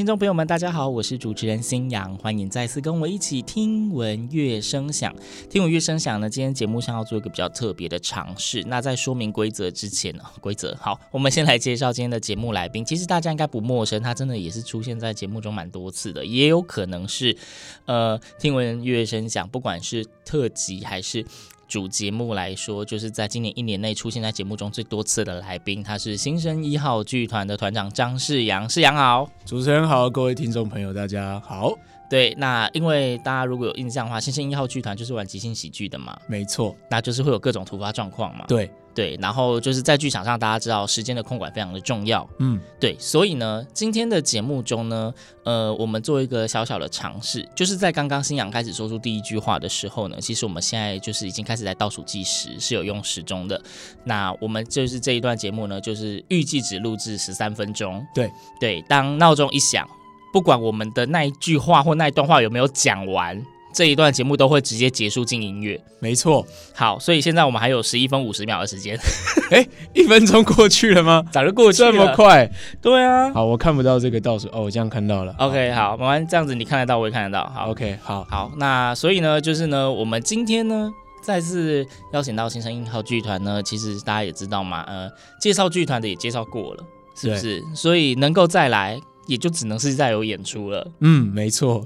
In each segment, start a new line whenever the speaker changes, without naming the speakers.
听众朋友们，大家好，我是主持人新阳，欢迎再次跟我一起听闻乐声响。听闻乐声响呢，今天节目上要做一个比较特别的尝试。那在说明规则之前呢，规则好，我们先来介绍今天的节目来宾。其实大家应该不陌生，他真的也是出现在节目中蛮多次的，也有可能是呃听闻乐声响，不管是特辑还是。主节目来说，就是在今年一年内出现在节目中最多次的来宾，他是新生一号剧团的团长张世阳，世阳好。
主持人好，各位听众朋友，大家好。
对，那因为大家如果有印象的话，新生一号剧团就是玩即兴喜剧的嘛，
没错，
那就是会有各种突发状况嘛。
对，
对，然后就是在剧场上，大家知道时间的控管非常的重要。
嗯，
对，所以呢，今天的节目中呢，呃，我们做一个小小的尝试，就是在刚刚新阳开始说出第一句话的时候呢，其实我们现在就是已经开始在倒数计时，是有用时钟的。那我们就是这一段节目呢，就是预计只录制十三分钟。
对
对，当闹钟一响，不管我们的那一句话或那一段话有没有讲完，这一段节目都会直接结束进音乐。
没错。
好，所以现在我们还有十一分五十秒的时间，
哎，一分钟过去了吗？
早就过去了，
这么快？
对啊。
好，我看不到这个倒数哦，我这样看到了。
OK，好，麻烦这样子你看得到，我也看得到。好
OK，好，
好，那所以呢，就是呢，我们今天呢再次邀请到新生一号剧团呢，其实大家也知道嘛，呃，介绍剧团的也介绍过了，是不是？所以能够再来，也就只能是再有演出了。
嗯，没错。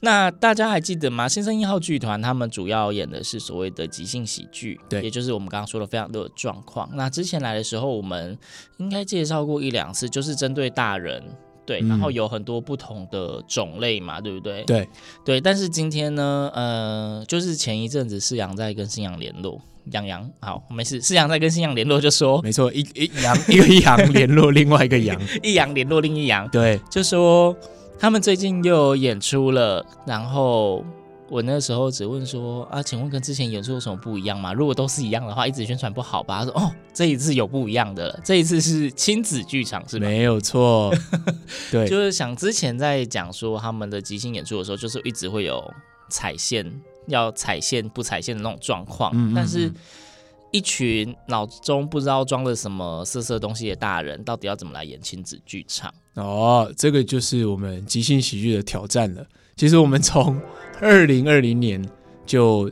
那大家还记得吗？新生一号剧团他们主要演的是所谓的即兴喜剧，
对
也就是我们刚刚说的非常多的状况。那之前来的时候，我们应该介绍过一两次，就是针对大人，对，
嗯
然后有很多不同的种类嘛，对不对？
对，
对。但是今天呢，呃，就是前一阵子世阳在跟新阳联络，阳阳好，没事，世阳在跟新阳联络，就说
没错，一一阳一个阳联络另外一个阳，
一阳联络另一阳，
对，
就说。他们最近又有演出了，然后我那时候只问说啊，请问跟之前演出有什么不一样吗？如果都是一样的话，一直宣传不好吧？他说哦，这一次有不一样的了，这一次是亲子剧场是吗？
没有错，对，
就是想之前在讲说他们的即兴演出的时候，就是一直会有踩线要踩线不踩线的那种状况，
嗯嗯嗯
但是一群脑中不知道装了什么色色东西的大人，到底要怎么来演亲子剧场？
哦，这个就是我们即兴喜剧的挑战了。其实我们从 二零二零年就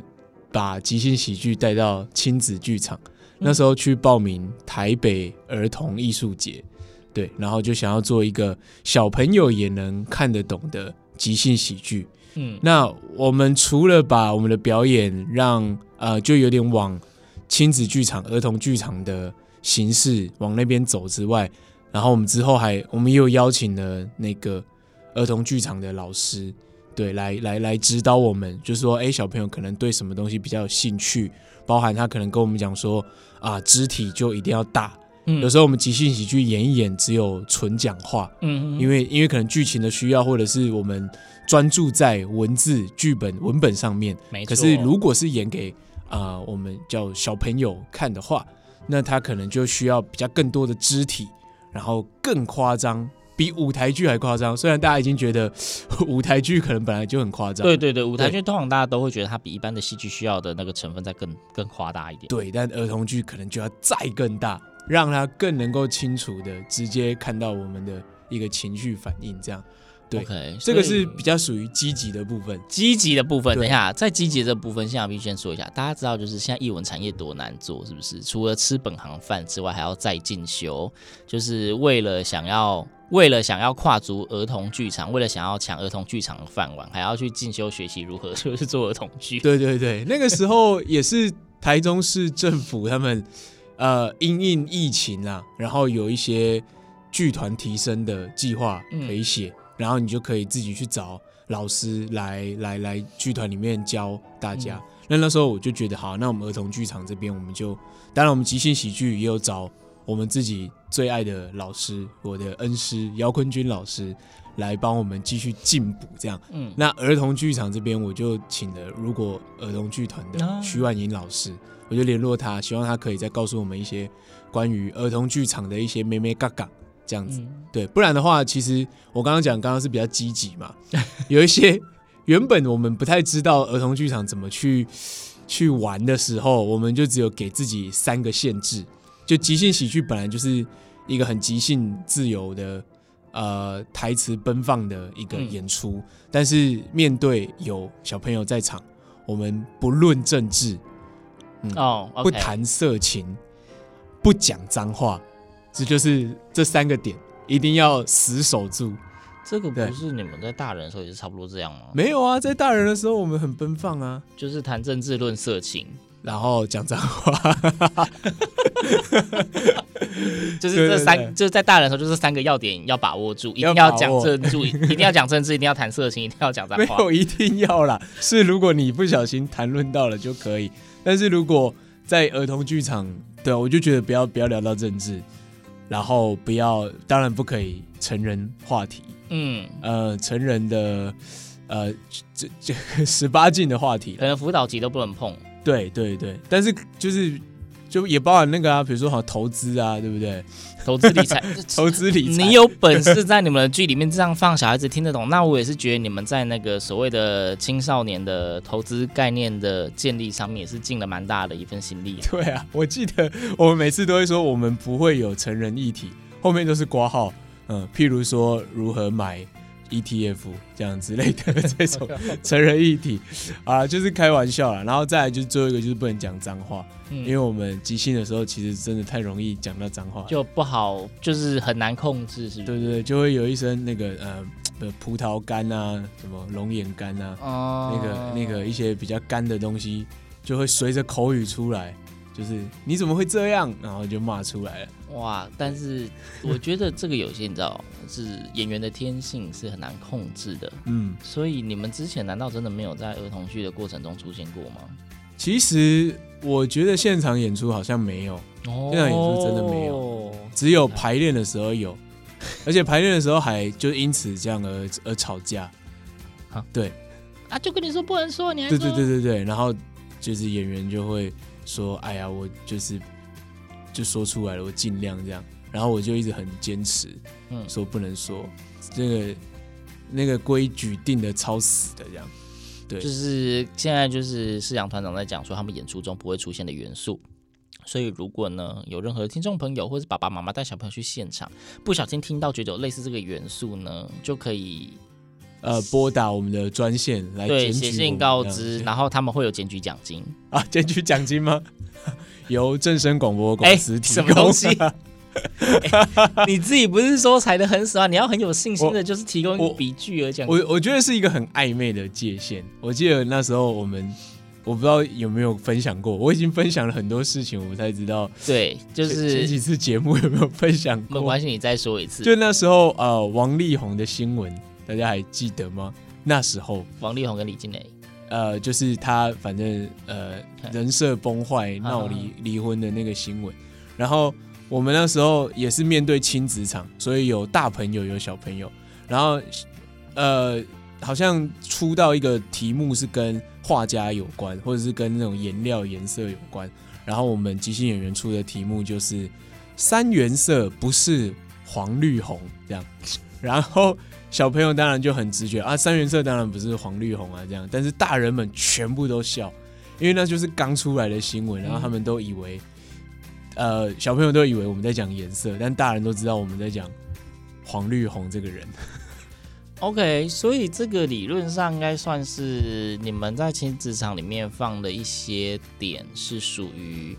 把即兴喜剧带到亲子剧场，那时候去报名台北儿童艺术节，对，然后就想要做一个小朋友也能看得懂的即兴喜剧。
嗯，
那我们除了把我们的表演让呃，就有点往亲子剧场、儿童剧场的形式往那边走之外，然后我们之后还，我们也有邀请了那个儿童剧场的老师，对，来来来指导我们，就是说，哎，小朋友可能对什么东西比较有兴趣，包含他可能跟我们讲说，啊，肢体就一定要大。
嗯
有时候我们即兴喜剧演一演，只有纯讲话，
嗯，
因为因为可能剧情的需要，或者是我们专注在文字、剧本、文本上面。
没错。
可是如果是演给啊、呃、我们叫小朋友看的话，那他可能就需要比较更多的肢体，然后更夸张，比舞台剧还夸张。虽然大家已经觉得舞台剧可能本来就很夸张，
对对对，舞台剧通常大家都会觉得它比一般的戏剧需要的那个成分再更更夸大一点。
对，但儿童剧可能就要再更大，让他更能够清楚的直接看到我们的一个情绪反应，这样。对
OK，
这个是比较属于积极的部分。
积极的部分。等一下，在积极的部分，现在必须先说一下，大家知道就是现在艺文产业多难做，是不是？除了吃本行饭之外，还要再进修，就是为了想要为了想要跨足儿童剧场，为了想要抢儿童剧场的饭碗，还要去进修学习如何 就是做儿童剧。
对对对，那个时候也是台中市政府他们呃因应疫情啊，然后有一些剧团提升的计划可以写，嗯、然后你就可以自己去找老师来来来剧团里面教大家。嗯、那那时候我就觉得好，那我们儿童剧场这边我们就，当然我们即兴喜剧也有找我们自己最爱的老师，我的恩师姚坤军老师。来帮我们继续进补，这样。嗯，那儿童剧场这边，我就请了如果儿童剧团的徐婉莹老师，我就联络他，希望他可以再告诉我们一些关于儿童剧场的一些眉眉角角这样子。对，不然的话，其实我刚刚讲，刚刚是比较积极嘛，有一些原本我们不太知道儿童剧场怎么去去玩的时候，我们就只有给自己三个限制，就即兴喜剧本来就是一个很即兴自由的。呃，台词奔放的一个演出，嗯、但是面对有小朋友在场，我们不论政治，嗯、哦，okay、不谈色情，不讲脏话，这就是这三个点，一定要死守住。
这个不是你们在大人的时候也是差不多这样吗？
没有啊，在大人的时候我们很奔放啊，
就是谈政治论色情。
然后讲脏话，
就是这三，对对对，就是在大人的时候，就是三个要点要把握住，一定要讲政治，一定要讲政治，一定要谈色情，一定要讲脏话。
没有一定要啦，是如果你不小心谈论到了就可以，但是如果在儿童剧场，对，我就觉得不要不要聊到政治，然后不要，当然不可以成人话题，嗯，呃，成人的，呃，这这十八禁的话题，
可能辅导级都不能碰。
对对对，但是就是就也包含那个啊，比如说好投资啊，对不对？
投资理财，
投资理财，
你有本事在你们的剧里面这样放，小孩子听得懂。那我也是觉得你们在那个所谓的青少年的投资概念的建立上面，也是尽了蛮大的一份心力。
对啊，我记得我们每次都会说，我们不会有成人议题，后面都是挂号，嗯，譬如说如何买。ETF 这样之类的这种成人议题啊，就是开玩笑啦。然后再来就是最后一个，就是不能讲脏话，嗯、因为我们即兴的时候，其实真的太容易讲到脏话，
就不好，就是很难控制，是不是？
对对对，就会有一声那个呃葡萄干啊，什么龙眼干啊，哦、那个那个一些比较干的东西，就会随着口语出来。就是你怎么会这样？然后就骂出来了。
哇！但是我觉得这个有些你知道，是演员的天性是很难控制的。嗯，所以你们之前难道真的没有在儿童剧的过程中出现过吗？
其实我觉得现场演出好像没有，哦、现场演出真的没有，只有排练的时候有，而且排练的时候还就因此这样而而吵架。啊，对，
啊，就跟你说不能说，你还
对对对对对，然后就是演员就会。说，哎呀，我就是就说出来了，我尽量这样，然后我就一直很坚持，嗯，说不能说，这个那个规矩定的超死的这样，对，
就是现在就是市长团长在讲说他们演出中不会出现的元素，所以如果呢有任何听众朋友或是爸爸妈妈带小朋友去现场，不小心听到觉得有类似这个元素呢，就可以。
呃，拨打我们的专线来
对写信告知，然后他们会有检举奖金
啊？检举奖金吗？由正声广播公司提供。什么东西？
欸、你自己不是说踩的很死啊？你要很有信心的，就是提供一笔巨额奖金。
我我觉得是一个很暧昧的界限。我记得那时候我们，我不知道有没有分享过，我已经分享了很多事情，我才知道。
对，就是
前几次节目有没有分享过？
没关系，你再说一次。
就那时候，呃，王力宏的新闻。大家还记得吗？那时候
王力宏跟李金雷，
呃，就是他反正呃人设崩坏、闹离离婚的那个新闻。然后我们那时候也是面对亲子场，所以有大朋友有小朋友。然后呃，好像出到一个题目是跟画家有关，或者是跟那种颜料颜色有关。然后我们即兴演员出的题目就是三原色不是黄绿红这样。然后。小朋友当然就很直觉啊，三原色当然不是黄绿红啊，这样。但是大人们全部都笑，因为那就是刚出来的新闻，然后他们都以为，呃，小朋友都以为我们在讲颜色，但大人都知道我们在讲黄绿红这个人。
OK，所以这个理论上应该算是你们在亲子场里面放的一些点，是属于。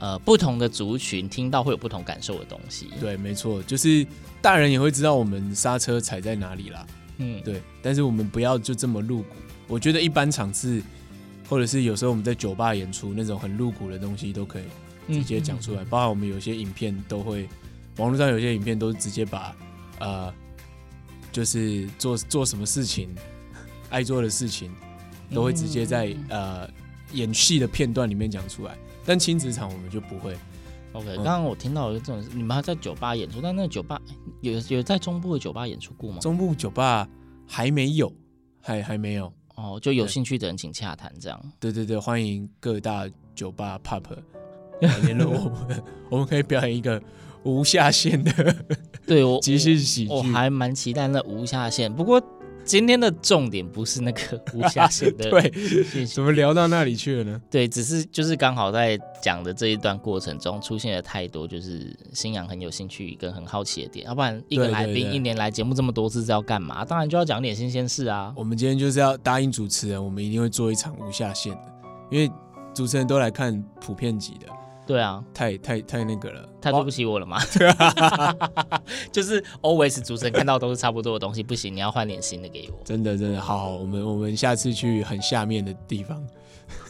呃，不同的族群听到会有不同感受的东西。
对，没错，就是大人也会知道我们刹车踩在哪里啦。嗯，对。但是我们不要就这么露骨。我觉得一般场次或者是有时候我们在酒吧演出那种很露骨的东西都可以直接讲出来，包含我们有些影片都会，网络上有些影片都是直接把呃，就是做做什么事情，爱做的事情，都会直接在呃演戏的片段里面讲出来，但亲子场我们就不会。
OK，刚刚我听到有这种，你们还在酒吧演出，但那个酒吧有有在中部的酒吧演出过吗？
中部酒吧还没有，还还没有。
哦，就有兴趣的人请洽谈，这样。
对对对，欢迎各大酒吧 pub 来联络我们，我们可以表演一个无下限的
对我
即兴喜剧。
我还蛮期待那无下限，不过。今天的重点不是那个无下限的，
对，怎么聊到那里去了呢？
对，只是就是刚好在讲的这一段过程中，出现了太多就是新阳很有兴趣跟很好奇的点，要不然一个来宾一年来节目这么多次是要干嘛？当然就要讲点新鲜事啊。
我们今天就是要答应主持人，我们一定会做一场无下限的，因为主持人都来看普遍级的。
对啊，
太太太那个了，
太对不起我了嘛？就是 always 主持人看到都是差不多的东西，不行，你要换点新的给我。
真的真的，好，好，我们我们下次去很下面的地方。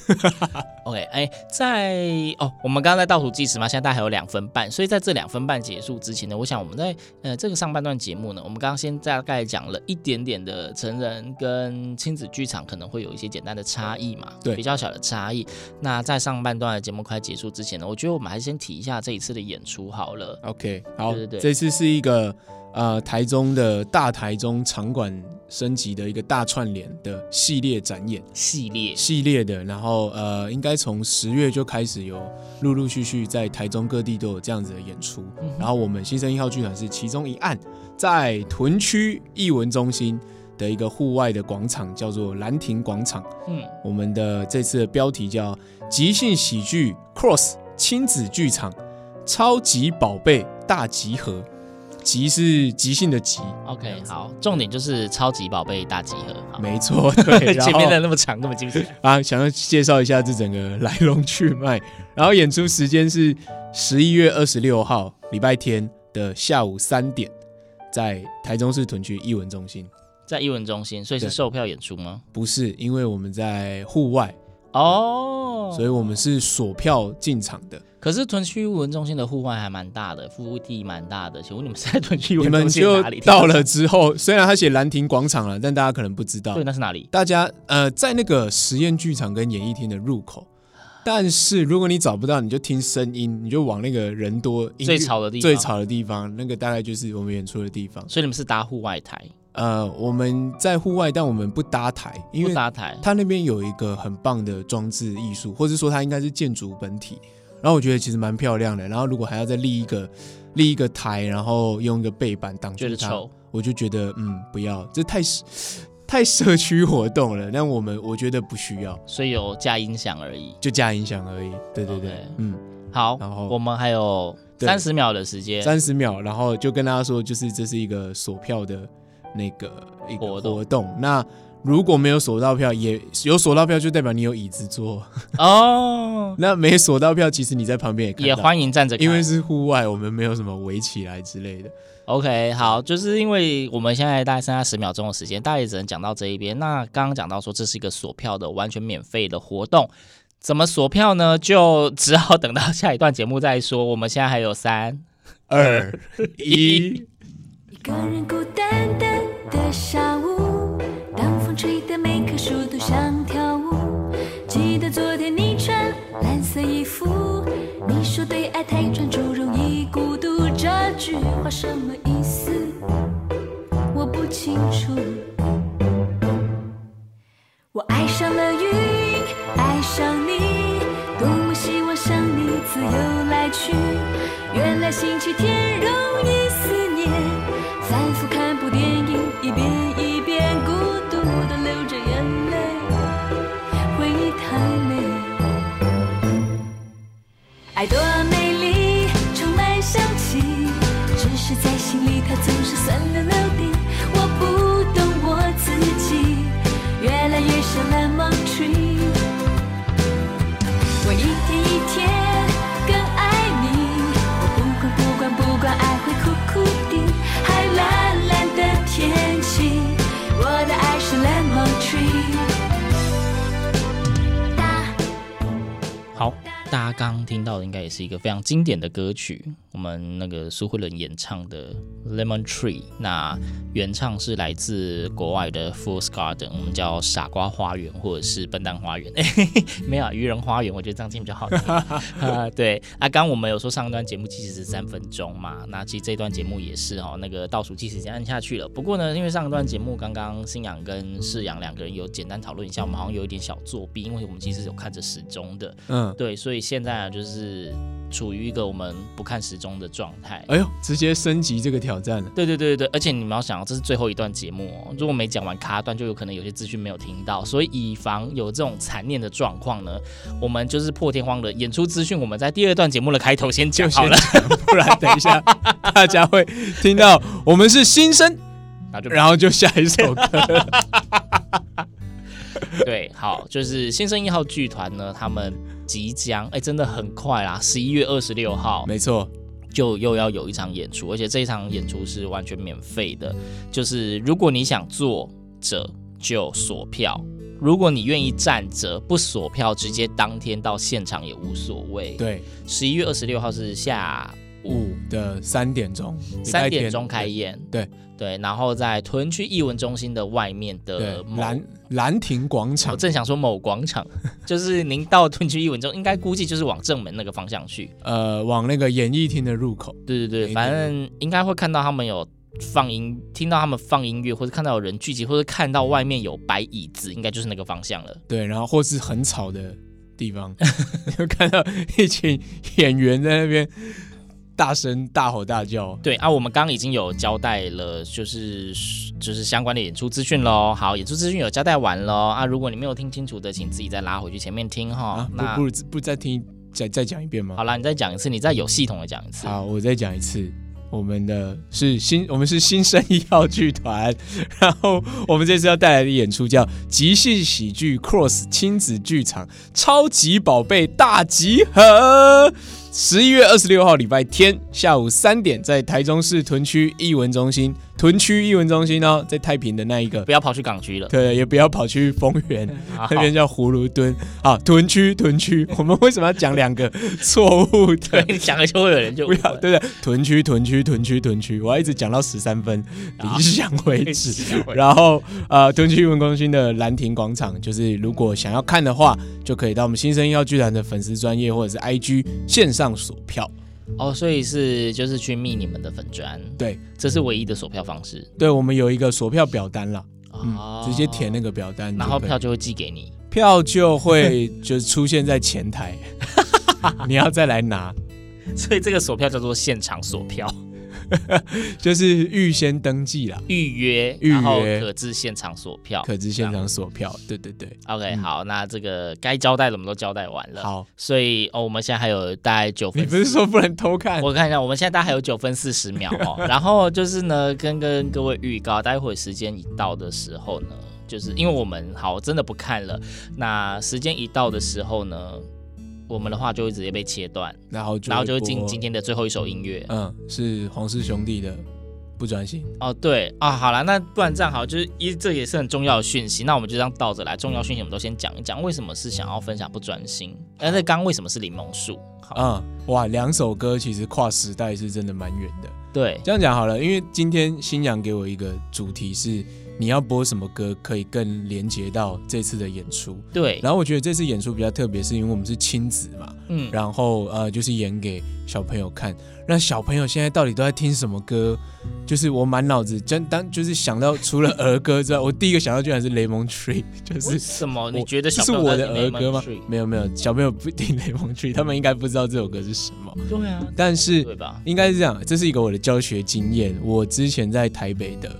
OK，哎、欸，在哦，我们刚刚在倒数计时嘛，现在大概还有两分半，所以在这两分半结束之前呢，我想我们在呃这个上半段节目呢，我们刚刚先大概讲了一点点的成人跟亲子剧场可能会有一些简单的差异嘛，
对，
比较小的差异。那在上半段的节目快结束之前呢，我觉得我们还是先提一下这一次的演出好了。
OK，好，
对对对，
这次是一个。呃，台中的大台中场馆升级的一个大串联的系列展演，
系列
系列的，然后呃，应该从十月就开始有陆陆续续在台中各地都有这样子的演出，嗯、然后我们新生一号剧团是其中一案，在屯区艺文中心的一个户外的广场，叫做兰亭广场。嗯，我们的这次的标题叫即兴喜剧 Cross 亲子剧场超级宝贝大集合。即是即兴的即
，OK，好，重点就是超级宝贝大集合，
没错，对，
前面的那么长，那么精彩。
啊。想要介绍一下这整个来龙去脉，然后演出时间是十一月二十六号礼拜天的下午三点，在台中市屯区艺文中心，
在艺文中心，所以是售票演出吗？
不是，因为我们在户外
哦，
所以我们是锁票进场的。
可是屯区文中心的户外还蛮大的，腹地蛮大的。请问你们是在屯区 文中心哪里？
你们就到了之后，虽然他写兰亭广场了，但大家可能不知道。
对，那是哪里？
大家呃，在那个实验剧场跟演艺厅的入口。但是如果你找不到，你就听声音，你就往那个人多、
最吵的地方、
最吵的地方，那个大概就是我们演出的地方。
所以你们是搭户外台？
呃，我们在户外，但我们不搭台，因为
搭台，
它那边有一个很棒的装置艺术，或者说它应该是建筑本体。然后我觉得其实蛮漂亮的，然后如果还要再立一个立一个台，然后用一个背板挡住它，我就觉得嗯，不要，这太太社区活动了。但我们我觉得不需要，
所以有加音响而已，
就加音响而已。对对对，okay. 嗯，
好，然后我们还有三十秒的时间，
三十秒，然后就跟大家说，就是这是一个锁票的那个一个活动，活动那。如果没有锁到票，也有锁到票，就代表你有椅子坐
哦。
那没锁到票，其实你在旁边也看
也欢迎站着，
因为是户外，我们没有什么围起来之类的。
OK，好，就是因为我们现在大概剩下十秒钟的时间，大概也只能讲到这一边。那刚刚讲到说这是一个锁票的完全免费的活动，怎么锁票呢？就只好等到下一段节目再说。我们现在还有三二一。
一个人孤单单的下午。当风吹得每棵树都想跳舞。记得昨天你穿蓝色衣服，你说对爱太专注容易孤独，这句话什么意思？我不清楚。我爱上了云，爱上你，多么希望像你自由来去。原来星期天爱多美丽，充满香气，只是在心里它总是酸溜溜的。我不懂我自己，越来越像 lemon tree。我一天一天更爱你，我不管不管不管，爱会苦苦的，还蓝蓝的天气，我的爱是 lemon tree。
好，大家刚刚听到的应该也是一个非常经典的歌曲，我们那个苏慧伦演唱的《Lemon Tree》，那原唱是来自国外的 Fool's Garden，我们叫傻瓜花园或者是笨蛋花园，没有愚人花园，我觉得这样听比较好听。啊，对，啊，刚刚我们有说上一段节目计时是三分钟嘛，那其实这段节目也是哦，那个倒数计时已经按下去了。不过呢，因为上一段节目刚刚新阳跟世阳两个人有简单讨论一下，我们好像有一点小作弊，因为我们其实有看着时钟的，嗯。对，所以现在啊，就是处于一个我们不看时钟的状态。
哎呦，直接升级这个挑战了。
对对对对，而且你们要想，这是最后一段节目哦，如果没讲完卡段，就有可能有些资讯没有听到。所以以防有这种残念的状况呢，我们就是破天荒的演出资讯，我们在第二段节目的开头先讲好了，
不然等一下 大家会听到我们是新生，然后就然后就下一首歌。
对，好，就是新生一号剧团呢，他们即将，哎，真的很快啦，十一月二十六号，
没错，
就又要有一场演出，而且这一场演出是完全免费的，就是如果你想坐着就锁票，如果你愿意站着不锁票，直接当天到现场也无所谓。
对，
十一月二十六号是下午
的三点钟，
三点钟开演，
对。
对，然后在屯区艺文中心的外面的
兰兰亭广场，
我正想说某广场，就是您到屯区艺文中，应该估计就是往正门那个方向去，
呃，往那个演艺厅的入口。
对对对，反正应该会看到他们有放音，听到他们放音乐，或者看到有人聚集，或者看到外面有摆椅子，应该就是那个方向了。
对，然后或是很吵的地方，就看到一群演员在那边。大声大吼大叫，
对啊，我们刚刚已经有交代了，就是就是相关的演出资讯喽。好，演出资讯有交代完喽啊，如果你没有听清楚的，请自己再拉回去前面听哈。
啊、那不不不再听，再再讲一遍吗？
好啦，你再讲一次，你再有系统的讲一次。
好，我再讲一次。我们的是新，我们是新生一号剧团，然后我们这次要带来的演出叫即兴喜剧 Cross 亲子剧场超级宝贝大集合。十一月二十六号礼拜天下午三点，在台中市屯区艺文中心。屯区艺文中心呢，在太平的那一个，
不要跑去港区了。
对，也不要跑去丰原，那边叫葫芦墩。好，屯区，屯区，我们为什么要讲两个错误的？
你讲了就会有人就
不要，对不对？屯区，屯区，屯区，屯区，我要一直讲到十三分，理想为止。然后，呃，屯区艺文中心的兰亭广场，就是如果想要看的话，就可以到我们新生医药剧团的粉丝专业或者是 IG 线上索票。
哦，所以是就是去密你们的粉砖，
对，
这是唯一的锁票方式。
对，我们有一个锁票表单啦，哦、嗯，直接填那个表单，
然后票就会寄给你，
票就会 就是出现在前台，你要再来拿。
所以这个锁票叫做现场锁票。
就是预先登记啦，
预约，然后可至现场索票，
可至现场索票。对对对
，OK，好，那这个该交代的我们都交代完了。
好，
所以哦，我们现在还有大概九分，
你不是说不能偷看？
我看一下，我们现在大概还有九分四十秒哦。然后就是呢，跟跟各位预告，待会时间一到的时候呢，就是因为我们好真的不看了，那时间一到的时候呢。我们的话就会直接被切断，
然后就
然后就会进今天的最后一首音乐。
嗯，是黄氏兄弟的不专心。
哦，对啊，好了，那不然这样好，就是一这也是很重要的讯息。那我们就这样倒着来，重要讯息我们都先讲一讲。为什么是想要分享不专心？但是刚刚为什么是柠檬树？
嗯，哇，两首歌其实跨时代是真的蛮远的。
对，
这样讲好了，因为今天新娘给我一个主题是。你要播什么歌可以更连接到这次的演出？
对，
然后我觉得这次演出比较特别，是因为我们是亲子嘛，嗯，然后呃，就是演给小朋友看。那小朋友现在到底都在听什么歌？就是我满脑子真当就是想到除了儿歌之外，我第一个想到居然是《Lemon Tree》，就是
什么？你觉得小
是我的儿歌吗？没有没有，小朋友不听《Lemon Tree》，他们应该不知道这首歌是什么。
对啊，
但是
对吧？
应该是这样，这是一个我的教学经验。我之前在台北的。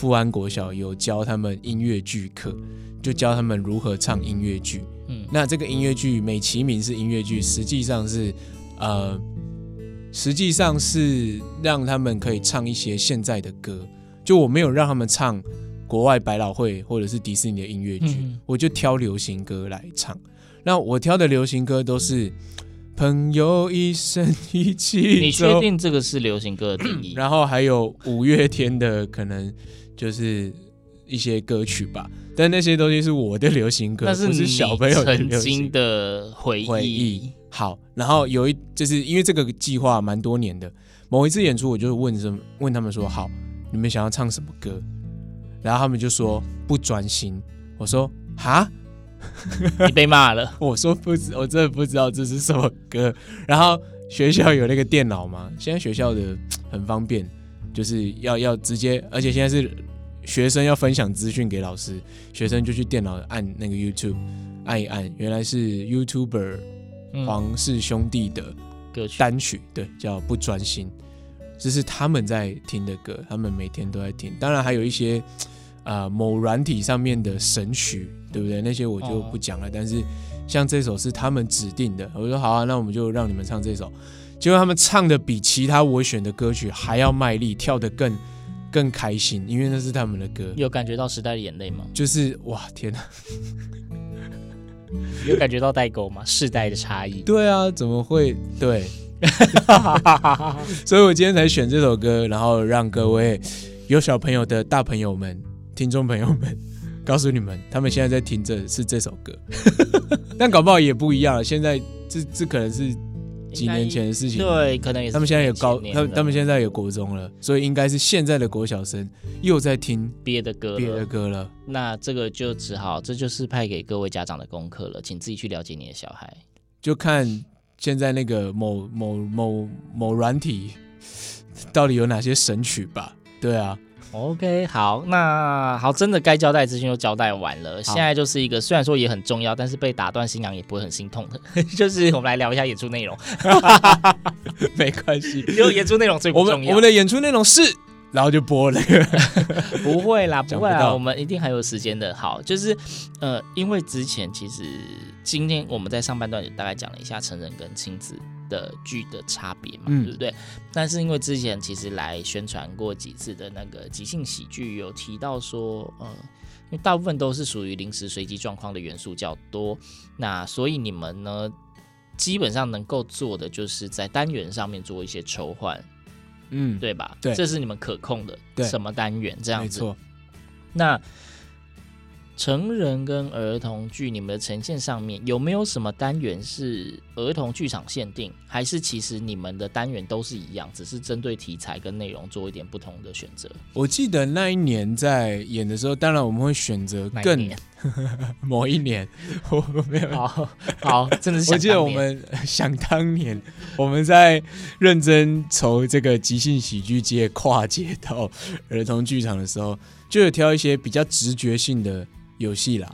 富安国小有教他们音乐剧课，就教他们如何唱音乐剧。嗯，那这个音乐剧美其名是音乐剧，实际上是，呃，实际上是让他们可以唱一些现在的歌。就我没有让他们唱国外百老汇或者是迪士尼的音乐剧，嗯、我就挑流行歌来唱。那我挑的流行歌都是。朋友一生一起走。
你确定这个是流行歌的定义？
然后还有五月天的，可能就是一些歌曲吧，但那些东西是我的流行歌，
那是
不是小朋友的
曾经的回忆。
回忆。好，然后有一就是因为这个计划蛮多年的，某一次演出我就问什问他们说，好，你们想要唱什么歌？然后他们就说不专心。我说哈，
你被骂了。
我说不知，我真的不知道这是什么歌。然后学校有那个电脑吗？现在学校的很方便，就是要要直接，而且现在是学生要分享资讯给老师，学生就去电脑按那个 YouTube 按一按，原来是 YouTuber。黄氏兄弟的歌曲单曲，对，叫不专心，这是他们在听的歌，他们每天都在听。当然还有一些啊、呃、某软体上面的神曲，对不对？那些我就不讲了。但是像这首是他们指定的，我说好啊，那我们就让你们唱这首。结果他们唱的比其他我选的歌曲还要卖力，跳得更更开心，因为那是他们的歌。
有感觉到时代的眼泪吗？
就是哇，天哪！
有感觉到代沟吗？世代的差异。
对啊，怎么会？对，所以我今天才选这首歌，然后让各位有小朋友的大朋友们、听众朋友们，告诉你们，他们现在在听着是这首歌，但搞不好也不一样了。现在这这可能是。几年前的事情，
对，可能也是。
他们现在也高，他们他们现在也国中了，所以应该是现在的国小生又在听
别的歌，
别的歌了。
那这个就只好，这就是派给各位家长的功课了，请自己去了解你的小孩。
就看现在那个某某某某软体到底有哪些神曲吧。对啊。
OK，好，那好，真的该交代的资讯都交代完了。现在就是一个虽然说也很重要，但是被打断新娘也不会很心痛的，就是我们来聊一下演出内容。
没关系，
因为演出内容最不重要。
我们我们的演出内容是。然后就播了，
不会啦，不会啦，我们一定还有时间的。好，就是呃，因为之前其实今天我们在上半段也大概讲了一下成人跟亲子的剧的差别嘛，嗯、对不对？但是因为之前其实来宣传过几次的那个即兴喜剧，有提到说，呃，因为大部分都是属于临时随机状况的元素较多，那所以你们呢，基本上能够做的就是在单元上面做一些筹换。嗯，对吧？对，这是你们可控的。对，什么单元这样子？那成人跟儿童剧，你们的呈现上面有没有什么单元是儿童剧场限定，还是其实你们的单元都是一样，只是针对题材跟内容做一点不同的选择？我记得那一年在演的时候，当然我们会选择更一 某一年，我没有。好，好，真的是。我记得我们想当年我们在认真筹这个即兴喜剧界跨界到儿童剧场的时候，就有挑一些比较直觉性的游戏啦。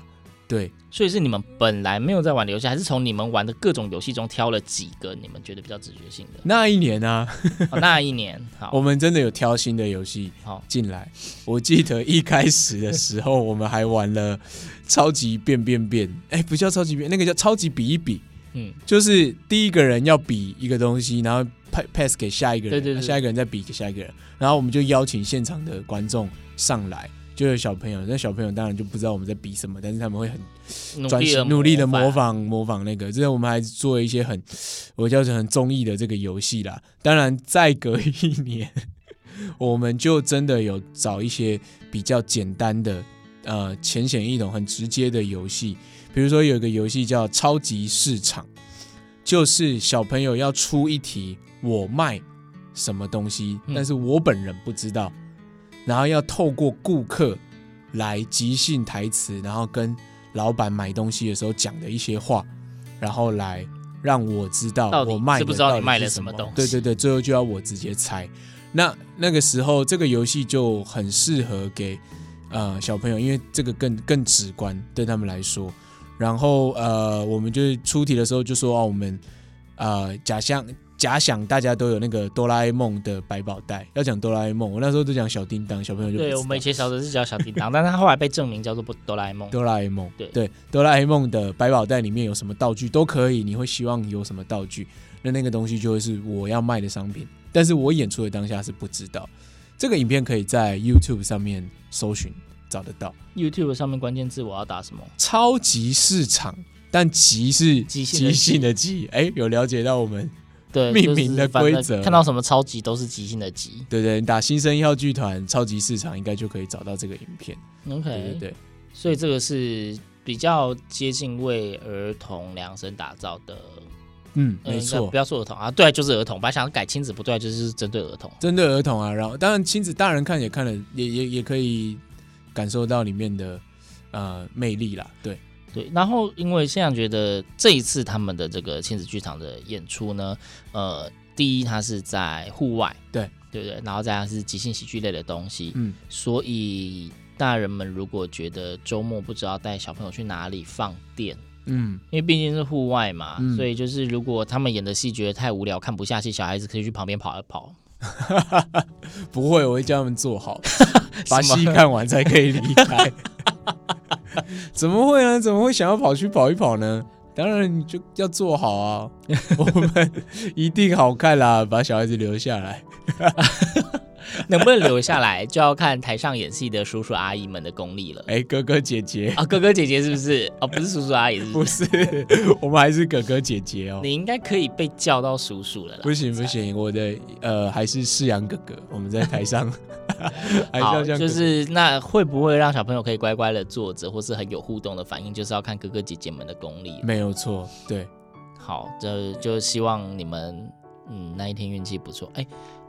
对，所以是你们本来没有在玩的游戏，还是从你们玩的各种游戏中挑了几个你们觉得比较直觉性的？那一年啊，哦、那一年，好，我们真的有挑新的游戏好进来。我记得一开始的时候，我们还玩了超级变变变，哎、欸，不叫超级变，那个叫超级比一比。嗯，就是第一个人要比一个东西，然后 pass 给下一个人，对对对，下一个人再比给下一个人，然后我们就邀请现场的观众上来。就有小朋友，那小朋友当然就不知道我们在比什么，但是他们会很专心努力的模仿模仿那个。之前我们还做一些很我叫做很综艺的这个游戏啦。当然，再隔一年，我们就真的有找一些比较简单的、呃浅显易懂、很直接的游戏。比如说有一个游戏叫超级市场，就是小朋友要出一题，我卖什么东西，但是我本人不知道。然后要透过顾客来即兴台词，然后跟老板买东西的时候讲的一些话，然后来让我知道我卖不知道你卖了什么东西？对对对，最后就要我直接猜。那那个时候这个游戏就很适合给呃小朋友，因为这个更更直观对他们来说。然后呃，我们就是出题的时候就说哦，我们呃假象。假想大家都有那个哆啦 A 梦的百宝袋，要讲哆啦 A 梦，我那时候都讲小叮当，小朋友就对我们以前小时候是叫小叮当，但是他后来被证明叫做不哆啦 A 梦。哆啦 A 梦，对对，哆啦 A 梦的百宝袋里面有什么道具都可以，你会希望有什么道具，那那个东西就会是我要卖的商品，但是我演出的当下是不知道。这个影片可以在 YouTube 上面搜寻找得到。YouTube 上面关键字我要打什么？超级市场，但“极”是即兴的“极”，哎，有了解到我们。对
命名的规则
看到什么超级都是即兴的即。
对对，你打新生一号剧团超级市场，应该就可以找到这个影片。
OK，
对对对，
所以这个是比较接近为儿童量身打造的。
嗯，
呃
没错
不，要说儿童啊，对，就是儿童。本来想要改亲子，不对，就是针对儿童。
针对儿童啊，然后当然亲子大人看也看了，也也也可以感受到里面的呃魅力啦。对，
对，然后因为现在觉得这一次他们的这个亲子剧场的演出呢，呃，第一它是在户外，
对
对不对？然后再来是即兴喜剧类的东西，
嗯，
所以大人们如果觉得周末不知道带小朋友去哪里放电，
嗯，
因为毕竟是户外嘛，
嗯
所以就是如果他们演的戏觉得太无聊看不下去，小孩子可以去旁边跑一跑。
不会，我会叫他们坐好，把戏看完才可以离开。怎么会呢？怎么会想要跑去跑一跑呢？当然你就要做好啊，我们一定好看啦，把小孩子留下来。
能不能留下来，就要看台上演戏的叔叔阿姨们的功力了。
哎、哥哥姐姐，
啊，哥哥姐姐是不是？哦，不是叔叔阿姨，是不
不
是？
我们还是哥哥姐姐哦。
你应该可以被叫到叔叔了啦。
不行不行，我的呃还是世阳哥哥，我们在台上 还是
好。就是那会不会让小朋友可以乖乖的坐着，或是很有互动的反应，就是要看哥哥姐姐们的功力。
没有错，对，
好，这就希望你们嗯那一天运气不错。哎，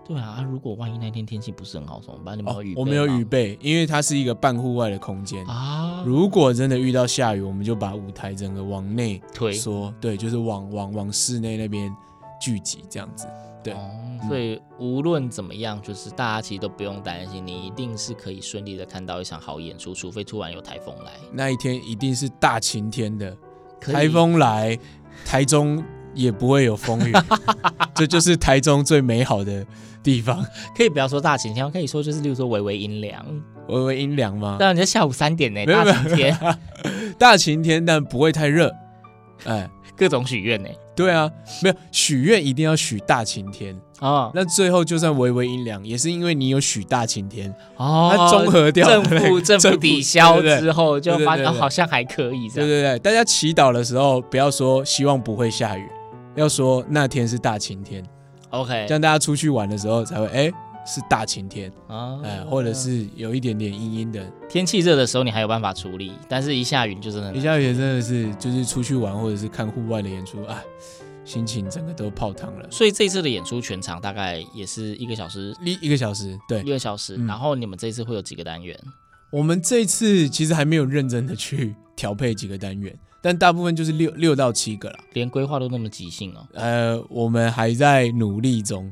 对啊，如果万一那天天气不是很好怎么办？你有预备吗、
我没有预备，因为它是一个半户外的空间。
啊，
如果真的遇到下雨，我们就把舞台整个往内
推
缩，对，就是往往往室内那边聚集这样子。对
哦，所以无论怎么样，就是大家其实都不用担心，你一定是可以顺利的看到一场好演出，除非突然有台风来。
那一天一定是大晴天的，台风来，台中也不会有风雨，这就是台中最美好的地方。
可以不要说大晴天，可以说就是，例如说微微阴凉。
微微阴凉吗？
当然，你在下午三点呢，大晴天，
大晴天，但不会太热。哎，
各种许愿呢。
对啊，没有许愿一定要许大晴天。
哦
那最后就算微微阴凉，也是因为你有许大晴天，
哦，
它综合掉
正负正负抵消之后，就
发现
好像还可以这样。
对对对，大家祈祷的时候不要说希望不会下雨，要说那天是大晴天
，OK，
这样大家出去玩的时候才会哎是大晴天，
啊
哎或者是有一点点阴阴的。
天气热的时候你还有办法处理，但是一下雨就真的
一下雨真的是就是出去玩或者是看户外的演出，哎，心情整个都泡汤了。
所以这次的演出全场大概也是一个小时，
一一个小时，对
一，个小时。
嗯
然后你们这次会有几个单元？
我们这次其实还没有认真的去调配几个单元，但大部分就是六六到七个啦。
连规划都那么即兴哦。
呃，我们还在努力中，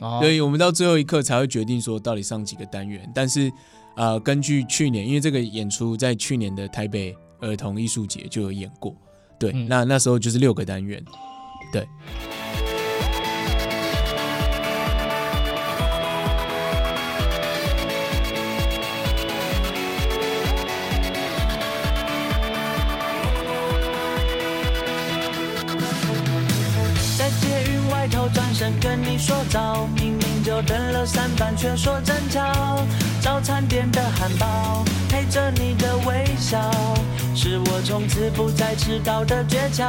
哦
所以我们到最后一刻才会决定说到底上几个单元。但是，呃，根据去年，因为这个演出在去年的台北儿童艺术节就有演过，对，
嗯
那那时候就是六个单元，
对。说早，明明就等了三班，却说真巧。早餐店的汉堡陪着你的微笑，是我从此不再迟到的诀窍。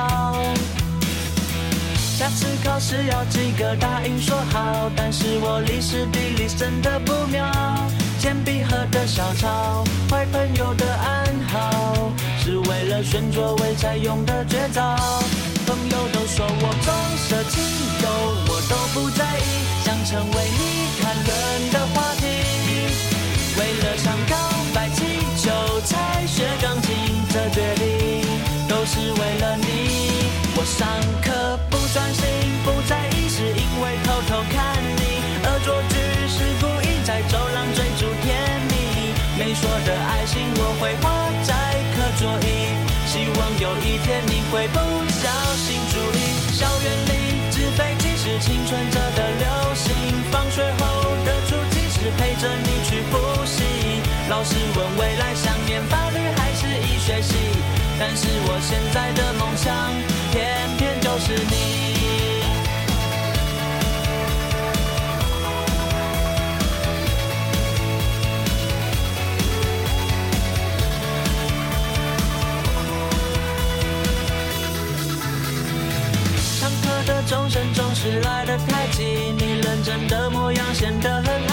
下次考试要及格，答应说好，但是我历史地理真的不妙。铅笔盒的小抄，坏朋友的暗号，是为了选座位才用的绝招。朋友都说我重色轻友，都不在意，想成为你谈论的话题。为了唱告白气球才学钢琴，这决定都是为了你。我上课不专心，不在意，是因为偷偷看你。恶作剧是故意在走廊追逐甜蜜。没说的老师问未来想念法律还是医学系，但是我现在的梦想偏偏就是你。上课的钟声总是来得太急，你认真的模样显得很